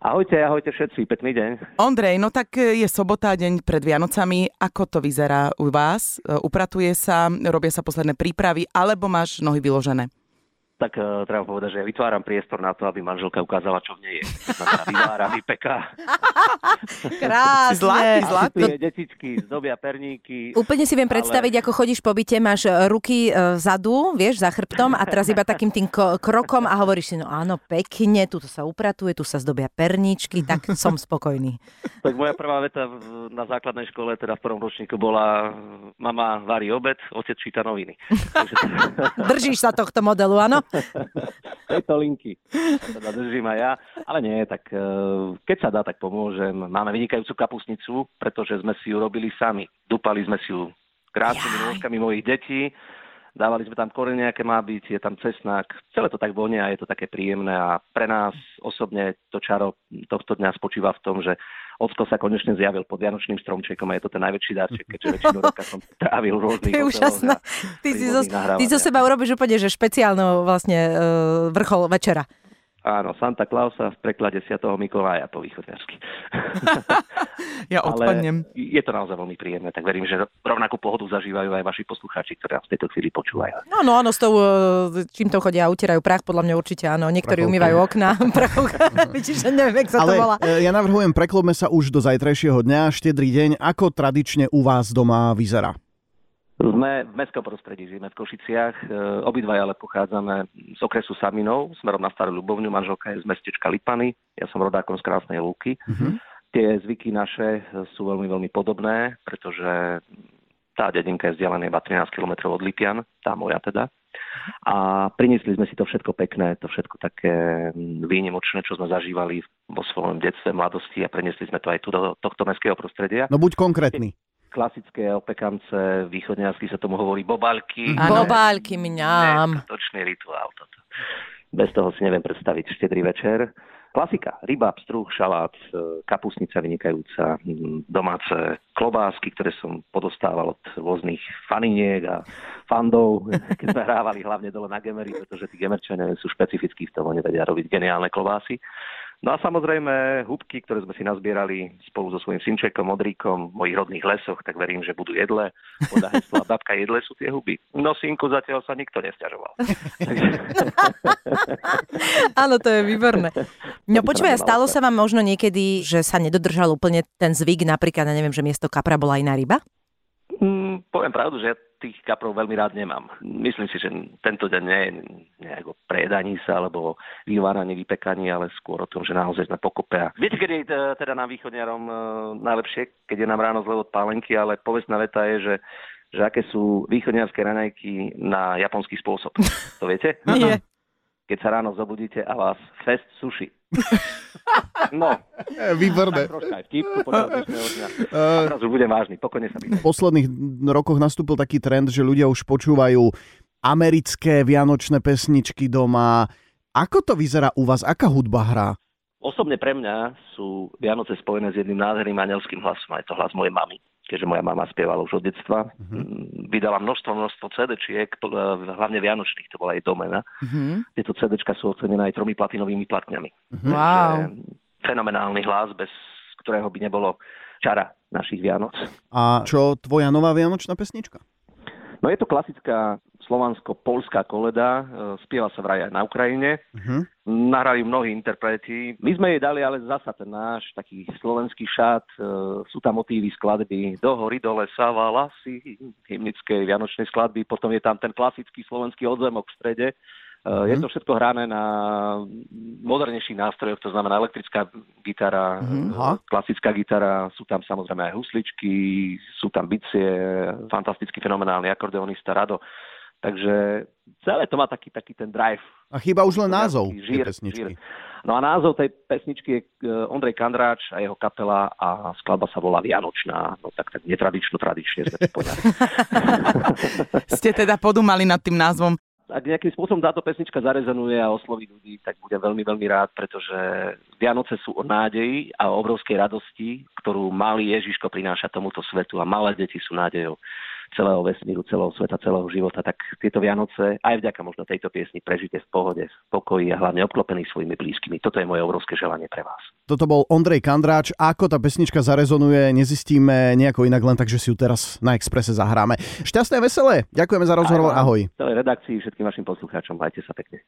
Ahojte, ahojte všetci, pekný deň. Ondrej, no tak je sobota, deň pred Vianocami. Ako to vyzerá u vás? Upratuje sa, robia sa posledné prípravy, alebo máš nohy vyložené? Tak uh, treba povedať, že ja vytváram priestor na to, aby manželka ukázala, čo v nej je. Znamená, vyvára, vypeká. Krásne. Zlatý, zlatý. Detičky zdobia perníky. Úplne si viem ale- predstaviť, ako chodíš po byte, máš e, ruky e, vzadu, vieš, za chrbtom a teraz iba takým tým ko- krokom a hovoríš si, no áno, pekne, tu sa upratuje, tu sa zdobia perničky, tak som spokojný. Tak moja prvá veta v- na základnej škole, teda v prvom ročníku bola mama varí obed, otec číta noviny. Takže Držíš sa tohto modelu, áno? tejto linky teda držím aj ja. Ale nie, tak e, keď sa dá, tak pomôžem. Máme vynikajúcu kapusnicu, pretože sme si ju robili sami. Dupali sme si ju krásnymi nôžkami mojich detí. Dávali sme tam korene, aké má byť, je tam cesnak. Celé to tak vonia a je to také príjemné a pre nás osobne to čaro tohto dňa spočíva v tom, že Ocko sa konečne zjavil pod Vianočným stromčekom a je to ten najväčší darček, keďže väčšinu roka som trávil rôznych To je úžasné. Ty si, zo, ty zo seba urobíš úplne, že špeciálnu vlastne e, vrchol večera. Áno, Santa Clausa v preklade Sviatého Mikolája po východňarsky. Ja odpadnem. je to naozaj veľmi príjemné, tak verím, že rovnakú pohodu zažívajú aj vaši poslucháči, ktorí nás v tejto chvíli počúvajú. Áno, áno, s tou, e, čím to chodia a utierajú prach, podľa mňa určite áno. Niektorí Prachovka. umývajú okna, prachovka, čiže neviem, sa to Ale volá. e, ja navrhujem, preklopme sa už do zajtrajšieho dňa, štedrý deň. Ako tradične u vás doma vyzerá? Sme v mestskom prostredí, žijeme v Košiciach, e, obidvaja ale pochádzame z okresu Saminov, smerom na Starú Ľubovňu, manželka je z mestečka Lipany, ja som rodákom z Krásnej Lúky. Mhm. Tie zvyky naše sú veľmi, veľmi podobné, pretože tá dedinka je vzdialená iba 13 km od Lipian, tá moja teda. A priniesli sme si to všetko pekné, to všetko také mm, výnimočné, čo sme zažívali vo svojom detstve, mladosti a preniesli sme to aj tu do tohto mestského prostredia. No buď konkrétny. Klasické opekance, východňarsky sa tomu hovorí bobalky. Áno. Bobálky mňam. Neskutočný rituál toto. Bez toho si neviem predstaviť štedrý večer. Klasika, ryba, pstruh, šalát, e, kapusnica vynikajúca, domáce klobásky, ktoré som podostával od rôznych faniniek a fandov, keď sme hrávali hlavne dole na Gemery, pretože tí Gemerčania sú špecifickí v tom, oni vedia robiť geniálne klobásy. No a samozrejme húbky, ktoré sme si nazbierali spolu so svojím synčekom, modríkom v mojich rodných lesoch, tak verím, že budú jedle. Podľa hesla babka jedle sú tie huby. No synku, zatiaľ sa nikto nesťažoval. Áno, to je výborné. No počúvaj, stalo sa vám možno niekedy, že sa nedodržal úplne ten zvyk, napríklad, ja neviem, že miesto kapra bola iná ryba? Poviem pravdu, že ja tých kaprov veľmi rád nemám. Myslím si, že tento deň nie je nejak o prejedaní sa alebo vyváraní, vypekaní, ale skôr o tom, že naozaj sme pokope. A viete, kedy je t- teda nám východňarom e, najlepšie, keď je nám ráno zle od pálenky, ale povestná veta je, že že aké sú východňarské raňajky na japonský spôsob. To viete? Nie. Keď sa ráno zobudíte a vás fest sushi. No, Výborné. tak troška aj vtipku počas dnešného dňa. A E, teraz už budem vážny, pokojne sa V pýtajte. posledných rokoch nastúpil taký trend, že ľudia už počúvajú americké vianočné pesničky doma. Ako to vyzerá u vás? Aká hudba hrá? Osobne pre mňa sú Vianoce spojené s jedným nádherným anielským hlasom. A je to hlas mojej mamy, keďže moja mama spievala už od detstva. Mm, Vydala množstvo, množstvo CD-čiek, eh, hlavne vianočných, to bola jej domena. Mhm. Tieto CD-čka sú ocenené aj tromi platinovými platňami. Wow. Že Fenomenálny hlas, bez ktorého by nebolo čara našich Vianoc. A čo tvoja nová vianočná pesnička? No je to klasická slovansko-polská koleda, e, spieva sa vraj aj na Ukrajine. Uh-huh. Nahrali ju mnohí interpreti. My sme jej dali ale zasa ten náš taký slovenský šat. E, sú tam motívy skladby do hory, do lesa, lasy, hymnickej vianočnej skladby. Potom je tam ten klasický slovenský odzemok v strede. E, Je to všetko hrané na modernejších nástrojoch, to znamená elektrická gitara, Mhm, e, aha. klasická gitara, sú tam samozrejme aj husličky, sú tam bicie, fantastický fenomenálny akordeonista Rado. Takže celé to má taký, taký ten drive A chýba už len názov žír, pesničky. žír. No a názov tej pesničky je e, Ondrej Kandráč a jeho kapela a skladba sa volá Vianočná. No tak, tak netradično, tradične sme to poňali. Ste teda podumali nad tým názvom. Ak nejakým spôsobom táto pesnička zarezonuje a osloví ľudí, tak budem veľmi, veľmi rád, pretože Vianoce sú o nádeji a o obrovskej radosti, ktorú malý Ježiško prináša tomuto svetu a malé deti sú nádejou celého vesmíru, celého sveta, celého života, tak tieto Vianoce aj vďaka možno tejto piesni prežite v pohode, v pokoji a hlavne obklopený svojimi blízkymi. Toto je moje obrovské želanie pre vás. Toto bol Ondrej Kandráč. Ako tá pesnička zarezonuje, nezistíme nejako inak, len tak, že si ju teraz na Exprese zahráme. Šťastné a veselé. Ďakujeme za rozhovor. Ahoj. Celej redakcii, všetkým vašim poslucháčom. Majte sa pekne.